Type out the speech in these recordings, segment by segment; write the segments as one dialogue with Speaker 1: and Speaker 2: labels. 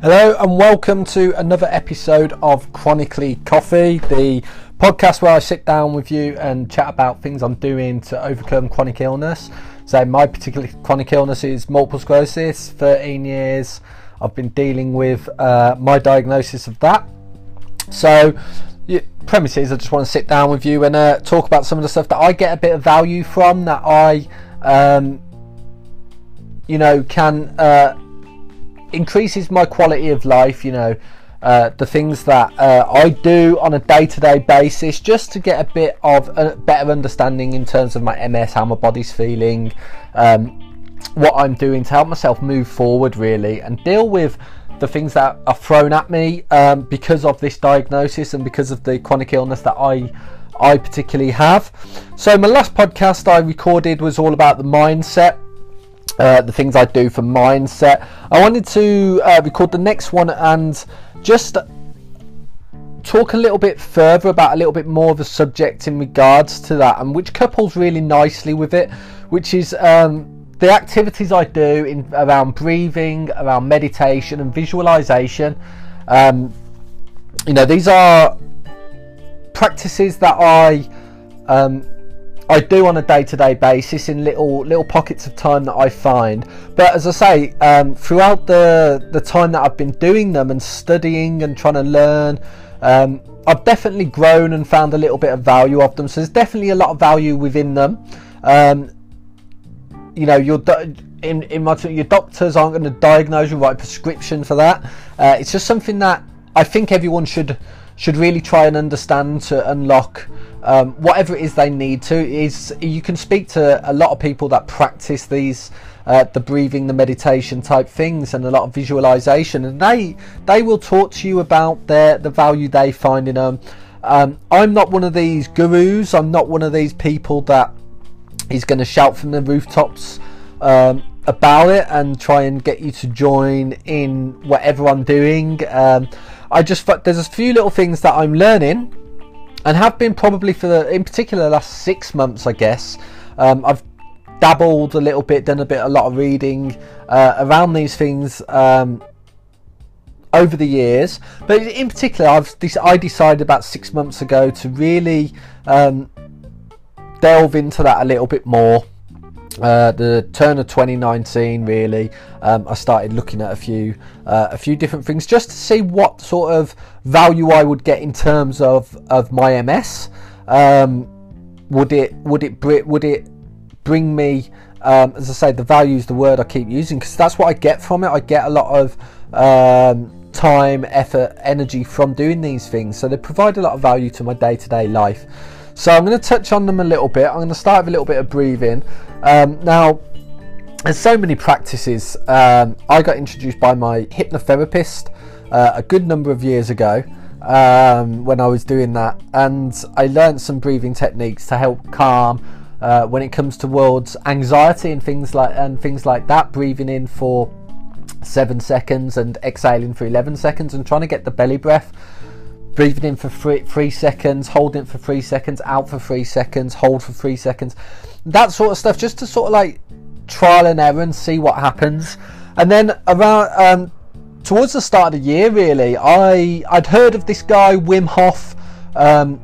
Speaker 1: Hello and welcome to another episode of Chronically Coffee, the podcast where I sit down with you and chat about things I'm doing to overcome chronic illness. So my particular chronic illness is multiple sclerosis, 13 years. I've been dealing with uh, my diagnosis of that. So premises, I just want to sit down with you and uh, talk about some of the stuff that I get a bit of value from that I, um, you know, can uh, increases my quality of life. You know, uh, the things that uh, I do on a day-to-day basis, just to get a bit of a better understanding in terms of my MS, how my body's feeling, um, what I'm doing to help myself move forward, really, and deal with the things that are thrown at me um, because of this diagnosis and because of the chronic illness that I I particularly have. So my last podcast I recorded was all about the mindset uh, the things I do for mindset. I wanted to uh, record the next one and just talk a little bit further about a little bit more of a subject in regards to that, and which couples really nicely with it, which is um, the activities I do in around breathing, around meditation, and visualization. Um, you know, these are practices that I um, I do on a day-to-day basis in little little pockets of time that I find. But as I say, um, throughout the the time that I've been doing them and studying and trying to learn, um, I've definitely grown and found a little bit of value of them. So there's definitely a lot of value within them. Um, you know, your in in my your doctors aren't going to diagnose you, write a prescription for that. Uh, it's just something that I think everyone should should really try and understand to unlock um, whatever it is they need to. Is you can speak to a lot of people that practice these uh, the breathing the meditation type things and a lot of visualization and they they will talk to you about their the value they find in them um, i'm not one of these gurus. I'm not one of these people that is going to shout from the rooftops um, about it and try and get you to join in whatever i'm doing. Um, i just there's a few little things that i'm learning and have been probably for the, in particular the last six months, I guess. Um, I've dabbled a little bit, done a bit, a lot of reading uh, around these things um, over the years. But in particular, I've this I decided about six months ago to really um, delve into that a little bit more. Uh, the turn of 2019 really. Um, I started looking at a few uh, a few different things just to see what sort of value I would get in terms of of my MS um, would it would it would it bring me um, as I say the value is the word I keep using because that's what I get from it. I get a lot of um, time effort energy from doing these things. So they provide a lot of value to my day-to-day life. So I'm going to touch on them a little bit. I'm going to start with a little bit of breathing. Um, now, there's so many practices. Um, I got introduced by my hypnotherapist uh, a good number of years ago um, when I was doing that, and I learned some breathing techniques to help calm uh, when it comes towards anxiety and things like and things like that. Breathing in for seven seconds and exhaling for 11 seconds, and trying to get the belly breath breathing in for three, three seconds, holding for three seconds, out for three seconds, hold for three seconds, that sort of stuff, just to sort of like trial and error and see what happens. And then around um, towards the start of the year, really, I I'd heard of this guy Wim Hof um,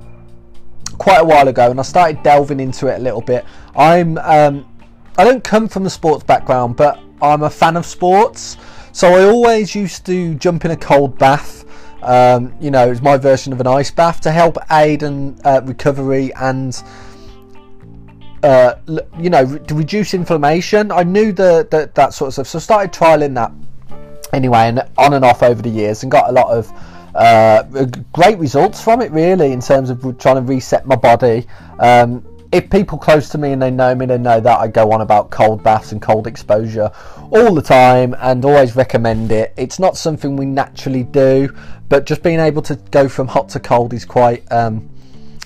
Speaker 1: quite a while ago, and I started delving into it a little bit. I'm um, I don't come from a sports background, but I'm a fan of sports, so I always used to jump in a cold bath um, you know, it's my version of an ice bath to help aid and uh, recovery and uh, you know re- reduce inflammation. I knew the, the, that sort of stuff, so I started trialing that anyway, and on and off over the years, and got a lot of uh, great results from it. Really, in terms of trying to reset my body. Um, if people close to me and they know me, they know that I go on about cold baths and cold exposure all the time and always recommend it. It's not something we naturally do, but just being able to go from hot to cold is quite um,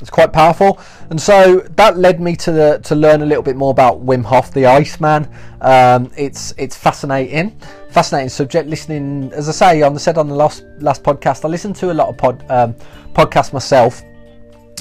Speaker 1: it's quite powerful. And so that led me to the, to learn a little bit more about Wim Hof, the Iceman. Um, it's it's fascinating, fascinating subject. Listening, as I say, on the said on the last last podcast, I listened to a lot of pod um, podcasts myself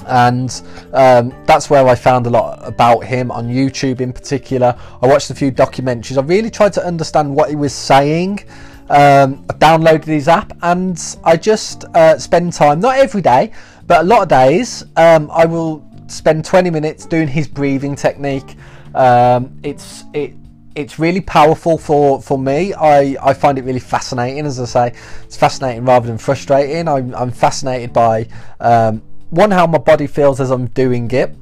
Speaker 1: and um, that's where I found a lot about him on YouTube in particular. I watched a few documentaries. I really tried to understand what he was saying Um, I downloaded his app and I just uh, spend time, not every day, but a lot of days, um, I will spend 20 minutes doing his breathing technique. Um, it's it it's really powerful for for me. I I find it really fascinating. As I say, it's fascinating rather than frustrating. I'm I'm fascinated by um, one how my body feels as I'm doing it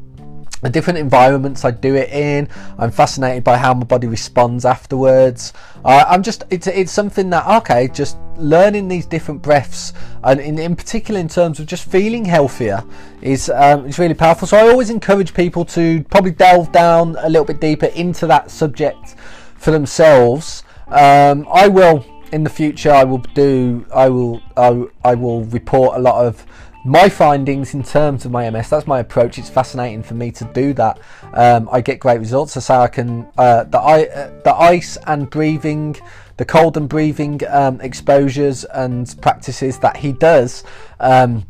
Speaker 1: the different environments I do it in. I'm fascinated by how my body responds afterwards. Uh, I'm just it's it's something that okay, just learning these different breaths and in, in particular in terms of just feeling healthier is um, really powerful. So I always encourage people to probably delve down a little bit deeper into that subject for themselves. Um, I will in the future. I will do. I will. I, I will report a lot of my findings in terms of my MS. That's my approach. It's fascinating for me to do that. Um, I get great results. So say I can uh, the, uh, the ice and breathing, the cold and breathing um, exposures and practices that he does. Um,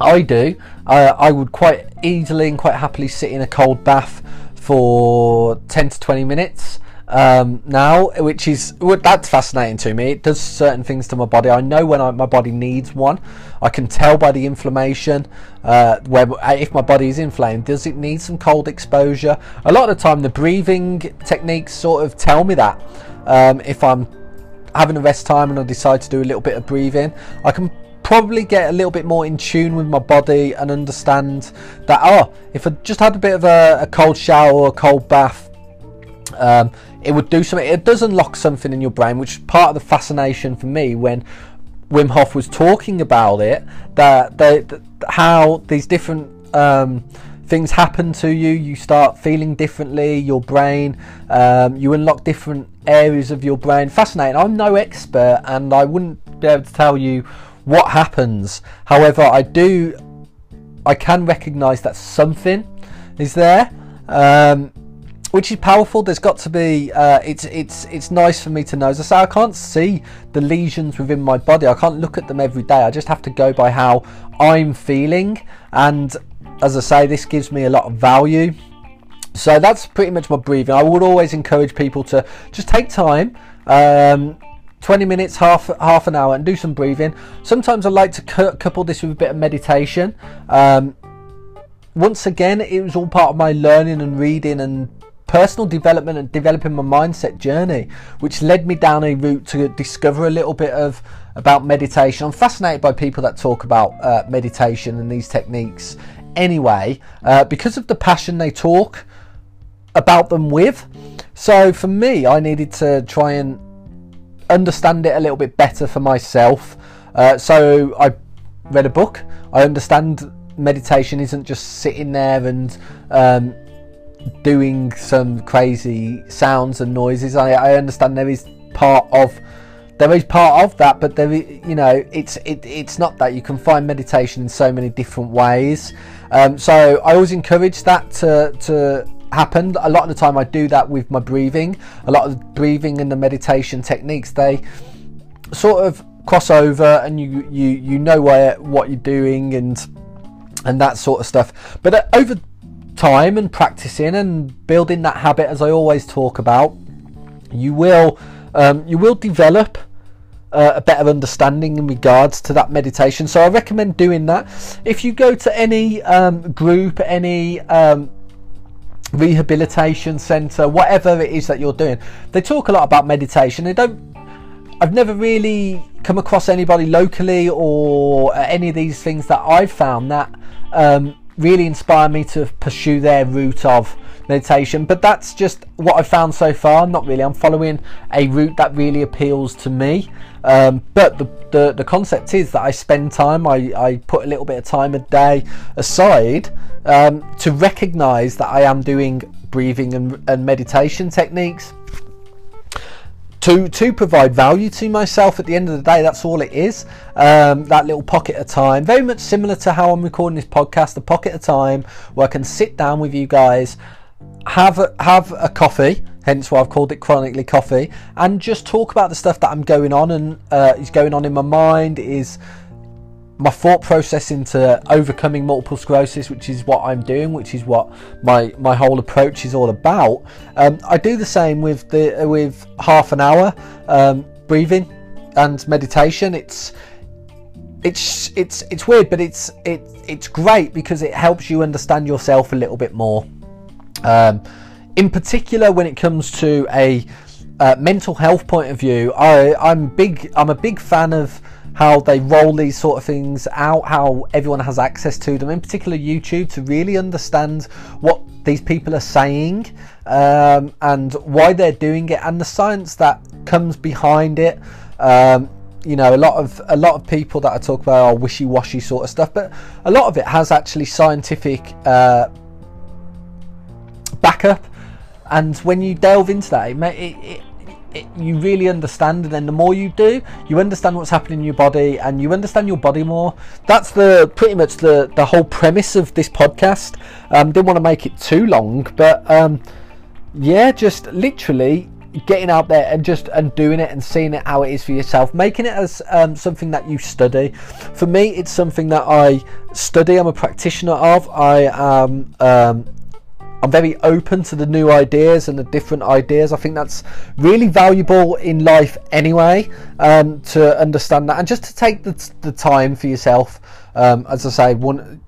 Speaker 1: I do. Uh, I would quite easily and quite happily sit in a cold bath for 10 to 20 minutes um, now, which is what that's fascinating to me. It does certain things to my body. I know when I, my body needs one. I can tell by the inflammation uh, where if my body is inflamed, does it need some cold exposure? A lot of the time, the breathing techniques sort of tell me that. Um, if I'm having a rest time and I decide to do a little bit of breathing, I can probably get a little bit more in tune with my body and understand that oh if i just had a bit of a, a cold shower or a cold bath um, it would do something. It does unlock something in your brain, which is part of the fascination for me when Wim Hof was talking about it. That, that how these different um, things happen to you. You start feeling differently. Your brain, um, you unlock different areas of your brain. Fascinating. I'm no expert, and I wouldn't be able to tell you what happens. However, I do. I can recognise that something is there. Um, which is powerful. There's got to be. Uh, it's it's it's nice for me to know. As I say, I can't see the lesions within my body. I can't look at them every day. I just have to go by how I'm feeling. And as I say, this gives me a lot of value. So that's pretty much my breathing. I would always encourage people to just take time. Um, 20 minutes, half half an hour, and do some breathing. Sometimes I like to couple this with a bit of meditation. Um, once again, it was all part of my learning and reading and personal development and developing my mindset journey, which led me down a route to discover a little bit of about meditation. I'm fascinated by people that talk about uh, meditation and these techniques anyway, uh, because of the passion they talk about them with. So for me, I needed to try and understand it a little bit better for myself. Uh, so I read a book. I understand meditation isn't just sitting there and um, doing some crazy sounds and noises. I, I understand there is part of there is part of that, but there, is, you know, it's it, it's not that you can find meditation in so many different ways. Um, so I always encourage that to to happen. A lot of the time, I do that with my breathing. A lot of breathing and the meditation techniques they sort of cross over, and you you you know where what you're doing and and that sort of stuff. But uh, over time and practicing and building that habit, as I always talk about, you will um, you will develop uh, a better understanding in regards to that meditation. So I recommend doing that. If you go to any um, group, any um, rehabilitation center, whatever it is that you're doing, they talk a lot about meditation. They don't. I've never really come across anybody locally or any of these things that I've found that um, really inspire me to pursue their route of meditation. But that's just what I've found so far. Not really. I'm following a route that really appeals to me. Um, but the, the, the concept is that I spend time, I, I put a little bit of time a day aside um, to recognize that I am doing breathing and, and meditation techniques to to provide value to myself at the end of the day that's all it is. Um, that little pocket of time very much similar to how i'm recording this podcast a pocket of time where i can sit down with you guys have a, have a coffee hence why i've called it chronically coffee and just talk about the stuff that i'm going on and uh, is going on in my mind is my thought process into overcoming multiple sclerosis, which is what I'm doing, which is what my my whole approach is all about. Um, I do the same with the with half an hour um, breathing and meditation. It's it's it's it's weird, but it's it it's great because it helps you understand yourself a little bit more. Um, in particular, when it comes to a uh, mental health point of view, I, I'm big. I'm a big fan of how they roll these sort of things out, how everyone has access to them, in particular YouTube, to really understand what these people are saying um, and why they're doing it, and the science that comes behind it. Um, you know, a lot of a lot of people that I talk about are wishy-washy sort of stuff, but a lot of it has actually scientific uh, backup. And when you delve into that, it, it, it it, you really understand, and then the more you do, you understand what's happening in your body, and you understand your body more. That's the pretty much the the whole premise of this podcast. Um, didn't want to make it too long, but um, yeah, just literally getting out there and just and doing it and seeing it how it is for yourself making it as um, something that you study for me it's something that i study i'm a practitioner of i am um, I'm very open to the new ideas and the different ideas. I think that's really valuable in life anyway, um, to understand that and just to take the, the time for yourself. Um, as I say, one,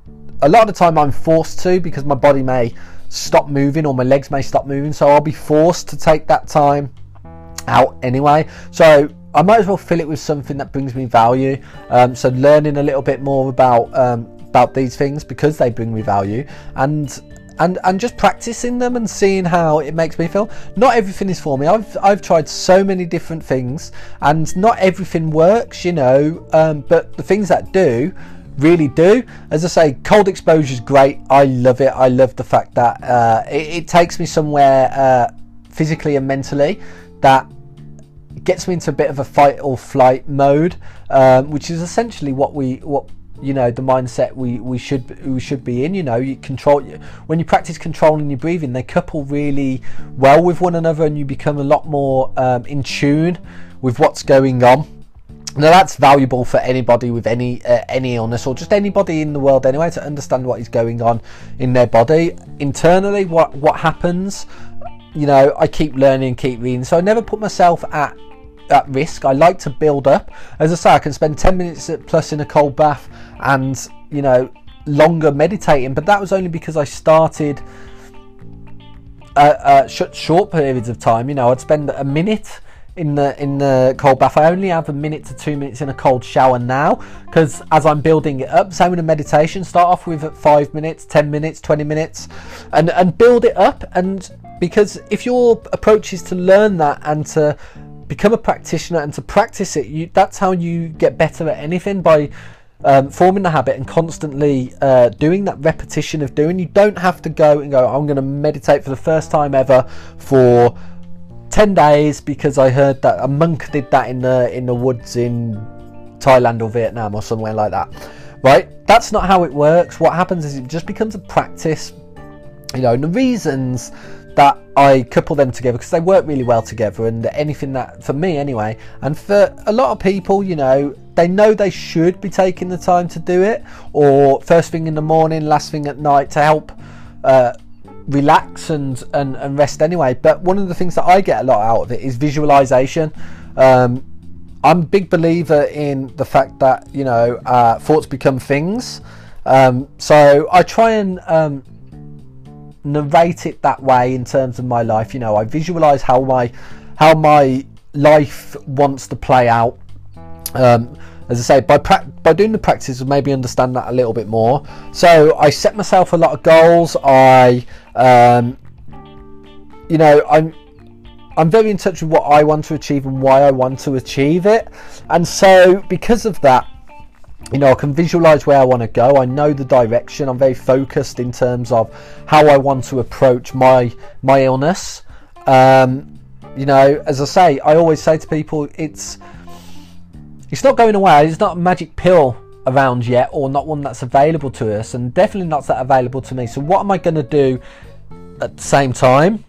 Speaker 1: a lot of the time I'm forced to because my body may stop moving or my legs may stop moving, so I'll be forced to take that time out anyway. So I might as well fill it with something that brings me value. Um, so learning a little bit more about um, about these things because they bring me value and and and just practicing them and seeing how it makes me feel. Not everything is for me. I've I've tried so many different things, and not everything works, you know. Um, but the things that do really do. As I say, cold exposure is great. I love it. I love the fact that uh, it, it, takes me somewhere uh, physically and mentally that gets me into a bit of a fight or flight mode, um, which is essentially what we what you know the mindset we we should we should be in you know you control when you practice controlling your breathing they couple really well with one another and you become a lot more um, in tune with what's going on. Now that's valuable for anybody with any uh, any illness or just anybody in the world anyway to understand what is going on in their body. Internally what what happens you know i keep learning keep reading. So i never put myself at at risk. I like to build up. As I say, I can spend 10 minutes plus in a cold bath and, you know, longer meditating, but that was only because I started uh, uh, short periods of time. You know, I'd spend a minute in the in the cold bath. I only have a minute to two minutes in a cold shower now because as I'm building it up, same with a meditation. Start off with five minutes, ten minutes, twenty minutes, and and build it up. And because if your approach is to learn that and to become a practitioner and to practice it you, that's how you get better at anything by um, forming the habit and constantly uh, doing that repetition of doing. You don't have to go and go i'm going to meditate for the first time ever for 10 days because i heard that a monk did that in the in the woods in thailand or vietnam or somewhere like that. Right? That's not how it works. What happens is it just becomes a practice you know the reasons that I couple them together because they work really well together and anything that for me anyway. And for a lot of people you know they know they should be taking the time to do it or first thing in the morning last thing at night to help uh, relax and, and and rest anyway. But one of the things that I get a lot out of it is visualization. Um, I'm a big believer in the fact that you know uh, thoughts become things. Um, so I try and um, narrate it that way in terms of my life. You know, I visualize how my how my life wants to play out. Um, as I say, by pra- by doing the practice, maybe understand that a little bit more. So I set myself a lot of goals. I, um, you know, I'm I'm very in touch with what I want to achieve and why I want to achieve it. And so because of that, you know, I can visualize where I want to go. I know the direction. I'm very focused in terms of how I want to approach my my illness. Um, you know, as I say, I always say to people, it's it's not going away. It's not a magic pill around yet, or not one that's available to us, and definitely not that available to me. So, what am I going to do at the same time?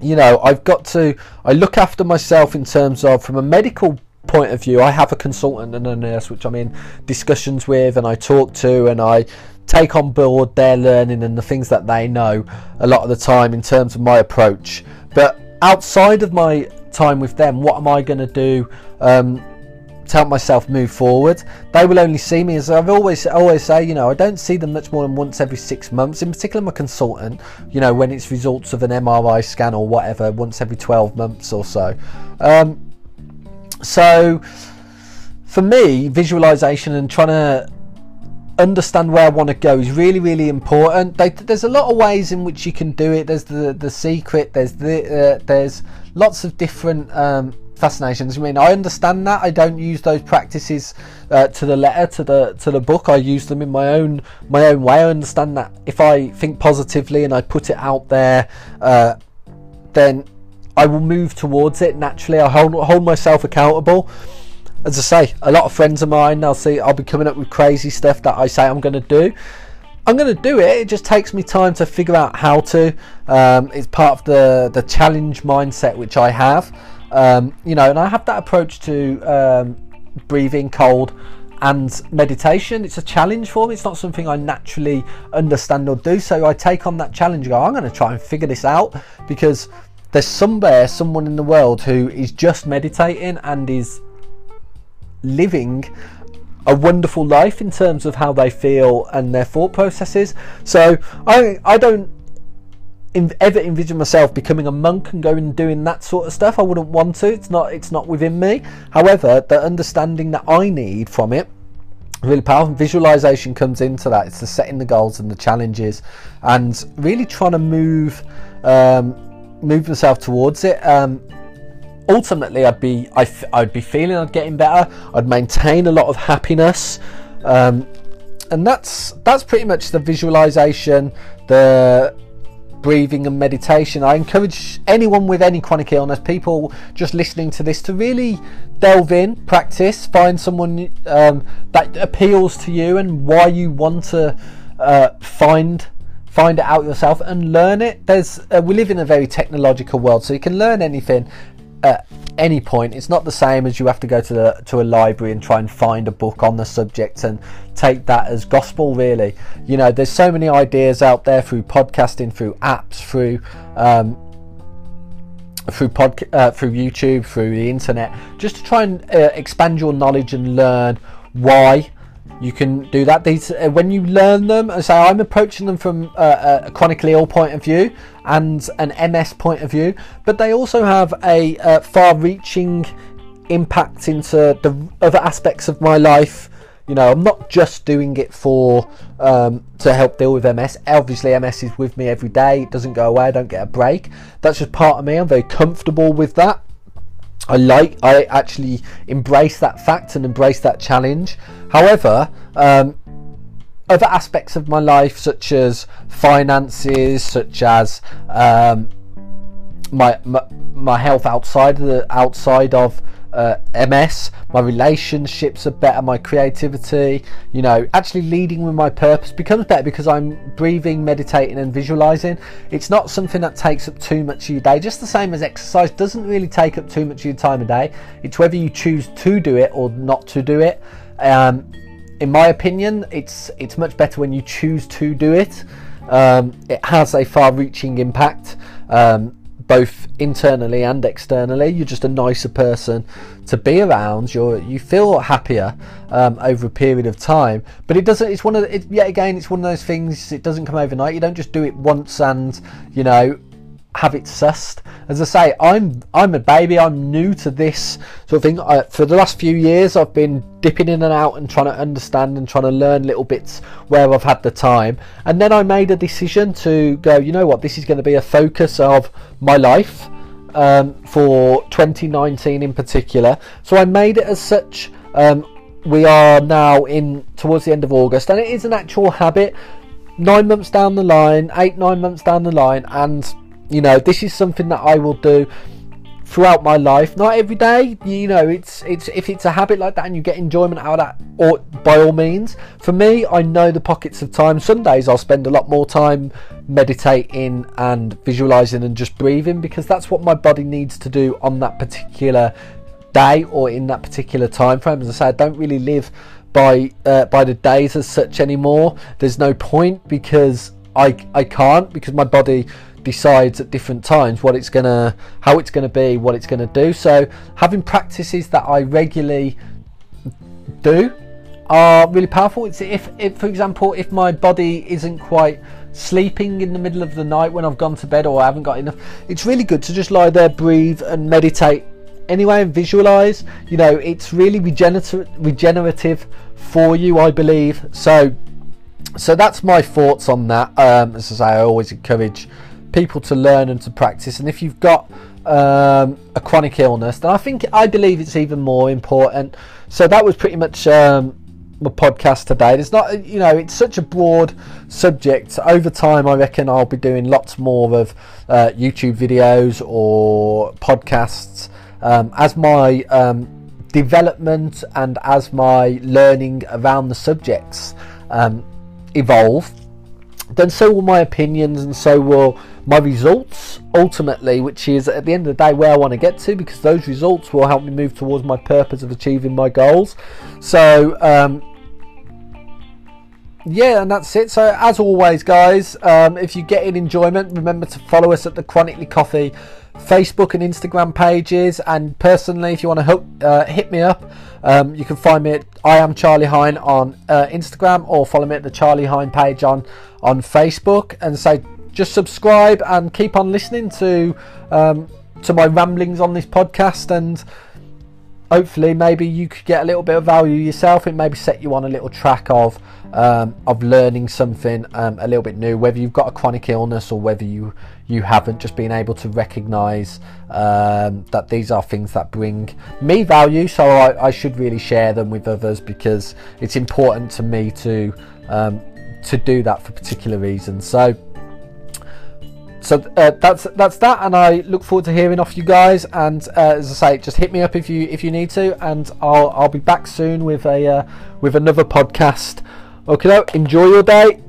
Speaker 1: You know, I've got to. I look after myself in terms of from a medical point of view. I have a consultant and a nurse which I'm in discussions with and I talk to and I take on board their learning and the things that they know a lot of the time in terms of my approach. But outside of my time with them, what am I going to do? Um, to help myself move forward. They will only see me as I've always always say, you know, I don't see them much more than once every six months. In particular, my consultant, you know, when it's results of an MRI scan or whatever, once every twelve months or so. Um, so, for me, visualization and trying to understand where I want to go is really, really important. There's a lot of ways in which you can do it. There's the the secret. There's the uh, there's lots of different um, fascinations. I mean, I understand that. I don't use those practices uh, to the letter to the to the book. I use them in my own my own way. I understand that if I think positively and I put it out there, uh, then I will move towards it naturally. I hold hold myself accountable. As I say, a lot of friends of mine, I'll see, I'll be coming up with crazy stuff that I say I'm going to do. I'm going to do it. It just takes me time to figure out how to. Um, it's part of the the challenge mindset which I have. Um, you know, and I have that approach to um, breathing cold and meditation. It's a challenge for me. It's not something I naturally understand or do. So I take on that challenge. go, I'm going to try and figure this out because there's somewhere, someone in the world who is just meditating and is living a wonderful life in terms of how they feel and their thought processes. So I I don't ever envision myself becoming a monk and going and doing that sort of stuff. I wouldn't want to. It's not. It's not within me. However, the understanding that I need from it really powerful visualization comes into that it's the setting the goals and the challenges and really trying to move um, move myself towards it. Um, ultimately i'd be I would be feeling i'd getting better. I'd maintain a lot of happiness. Um, and that's that's pretty much the visualization the breathing and meditation. I encourage anyone with any chronic illness, people just listening to this, to really delve in, practice, find someone um, that appeals to you and why you want to uh, find find it out yourself and learn it. There's uh, we live in a very technological world, so you can learn anything at any point. It's not the same as you have to go to the to a library and try and find a book on the subject and take that as gospel. Really, you know, there's so many ideas out there through podcasting, through apps, through um, through pod, uh, through YouTube, through the internet, just to try and uh, expand your knowledge and learn why you can do that. These uh, when you learn them, so I'm approaching them from uh, a chronically ill point of view and an MS point of view, but they also have a uh, far-reaching impact into the other aspects of my life. You know, I'm not just doing it for um, to help deal with MS. Obviously, MS is with me every day. It doesn't go away. I don't get a break. That's just part of me. I'm very comfortable with that. I like, I actually embrace that fact and embrace that challenge. However, um, other aspects of my life, such as finances, such as um, my, my, my health outside the outside of uh, MS, my relationships are better, my creativity, you know, actually leading with my purpose becomes better because I'm breathing, meditating, and visualizing. It's not something that takes up too much of your day, just the same as exercise doesn't really take up too much of your time a day. It's whether you choose to do it or not to do it. Um, in my opinion, it's it's much better when you choose to do it. Um, it has a far-reaching impact. Um, both internally and externally. You're just a nicer person to be around. You're you feel happier um, over a period of time. But it doesn't. It's one of the, it, yet again. It's one of those things. It doesn't come overnight. You don't just do it once and you know have it sussed. As I say, I'm I'm a baby. I'm new to this sort of thing. I, for the last few years, I've been dipping in and out and trying to understand and trying to learn little bits where I've had the time. And then I made a decision to go. You know what? This is going to be a focus of my life um, for 2019 in particular. So I made it as such. Um, we are now in towards the end of August, and it is an actual habit. Nine months down the line, eight nine months down the line, and you know this is something that I will do throughout my life. Not every day you know it's it's if it's a habit like that and you get enjoyment out of that or by all means. For me I know the pockets of time. Some days I'll spend a lot more time meditating and visualizing and just breathing because that's what my body needs to do on that particular day or in that particular time frame. As I say I don't really live by uh, by the days as such anymore. There's no point because I I can't because my body decides at different times what it's gonna, how it's gonna be, what it's gonna do. So having practices that I regularly do are really powerful. It's if, if, for example, if my body isn't quite sleeping in the middle of the night when I've gone to bed or I haven't got enough, it's really good to just lie there, breathe, and meditate anyway and visualize. You know, it's really regenerative, regenerative for you, I believe. So, so that's my thoughts on that. Um, as I say, I always encourage people to learn and to practice. And if you've got um, a chronic illness, then I think I believe it's even more important. So that was pretty much um, my podcast today. It's not, you know, it's such a broad subject. Over time, I reckon I'll be doing lots more of uh, YouTube videos or podcasts um, as my um, development and as my learning around the subjects um, evolve. Then so will my opinions, and so will my results ultimately, which is at the end of the day where I want to get to, because those results will help me move towards my purpose of achieving my goals. So, um, yeah, and that's it. So, as always, guys, um, if you get in enjoyment, remember to follow us at the Chronically Coffee Facebook and Instagram pages. And personally, if you want to uh, hit me up, um, you can find me at I am Charlie Hine on uh, Instagram or follow me at the Charlie Hine page on on Facebook. And so, just subscribe and keep on listening to um, to my ramblings on this podcast and hopefully maybe you could get a little bit of value yourself. It maybe set you on a little track of um, of learning something um, a little bit new whether you've got a chronic illness or whether you you haven't just being able to recognize um, that these are things that bring me value. So I, I, should really share them with others because it's important to me to um, to do that for particular reasons. So so uh, that's that's that, and I look forward to hearing off you guys. And uh, as I say, just hit me up if you if you need to, and I'll I'll be back soon with a uh, with another podcast. Okay, enjoy your day.